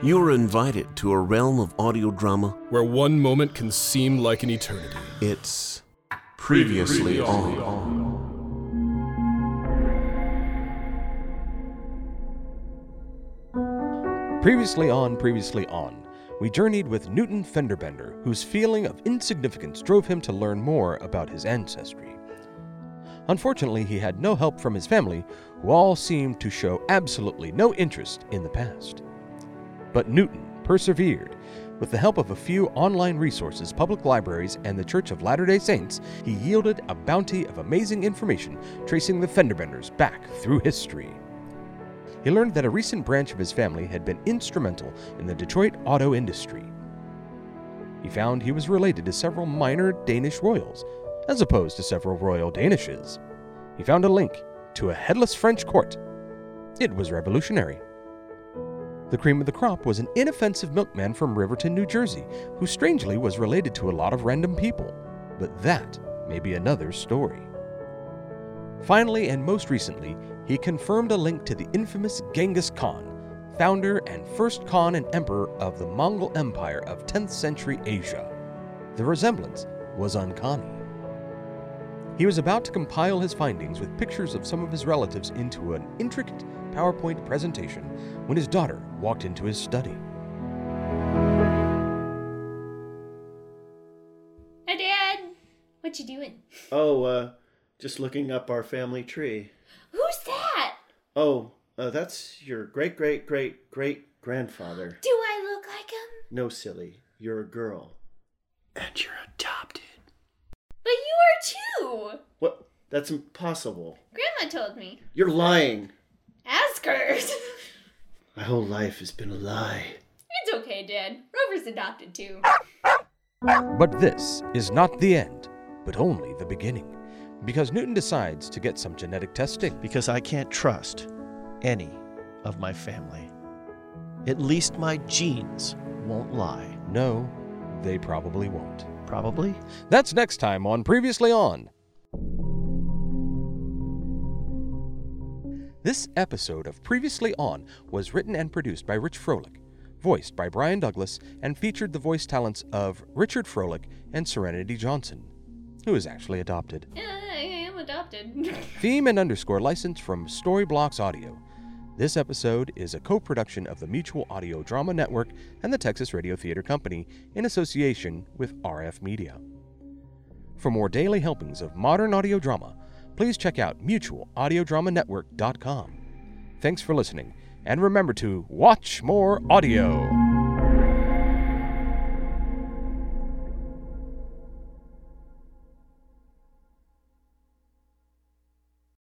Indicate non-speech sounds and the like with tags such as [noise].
You are invited to a realm of audio drama. where one moment can seem like an eternity. It's previously on. Previously on, previously on, we journeyed with Newton Fenderbender, whose feeling of insignificance drove him to learn more about his ancestry. Unfortunately, he had no help from his family, who all seemed to show absolutely no interest in the past. But Newton persevered. With the help of a few online resources, public libraries, and the Church of Latter day Saints, he yielded a bounty of amazing information tracing the Fenderbenders back through history. He learned that a recent branch of his family had been instrumental in the Detroit auto industry. He found he was related to several minor Danish royals, as opposed to several royal Danishes. He found a link to a headless French court. It was revolutionary. The cream of the crop was an inoffensive milkman from Riverton, New Jersey, who strangely was related to a lot of random people. But that may be another story. Finally, and most recently, he confirmed a link to the infamous Genghis Khan, founder and first Khan and emperor of the Mongol Empire of 10th century Asia. The resemblance was uncanny. He was about to compile his findings with pictures of some of his relatives into an intricate PowerPoint presentation when his daughter walked into his study. Hi, Dad. What you doing? Oh, uh, just looking up our family tree. Who's that? Oh, uh, that's your great great great great grandfather. Do I look like him? No, silly. You're a girl. And you're a But you. What? That's impossible. Grandma told me. You're lying. Ask her. My whole life has been a lie. it's okay, Dad. Rover's adopted too. But this is not the end, but only the beginning, because Newton decides to get some genetic testing. because I can't trust any of my family. At least my genes won't lie. No, they probably won't. Probably. That's next time on Previously On. This episode of Previously On was written and produced by Rich Froelich, voiced by Brian Douglas, and featured the voice talents of Richard Froelich and Serenity Johnson, who is actually adopted. Uh, I am adopted. [laughs] Theme and underscore license from Storyblocks Audio. This episode is a co production of the Mutual Audio Drama Network and the Texas Radio Theater Company in association with RF Media. For more daily helpings of modern audio drama, please check out mutualaudiodramanetwork.com. Thanks for listening, and remember to watch more audio.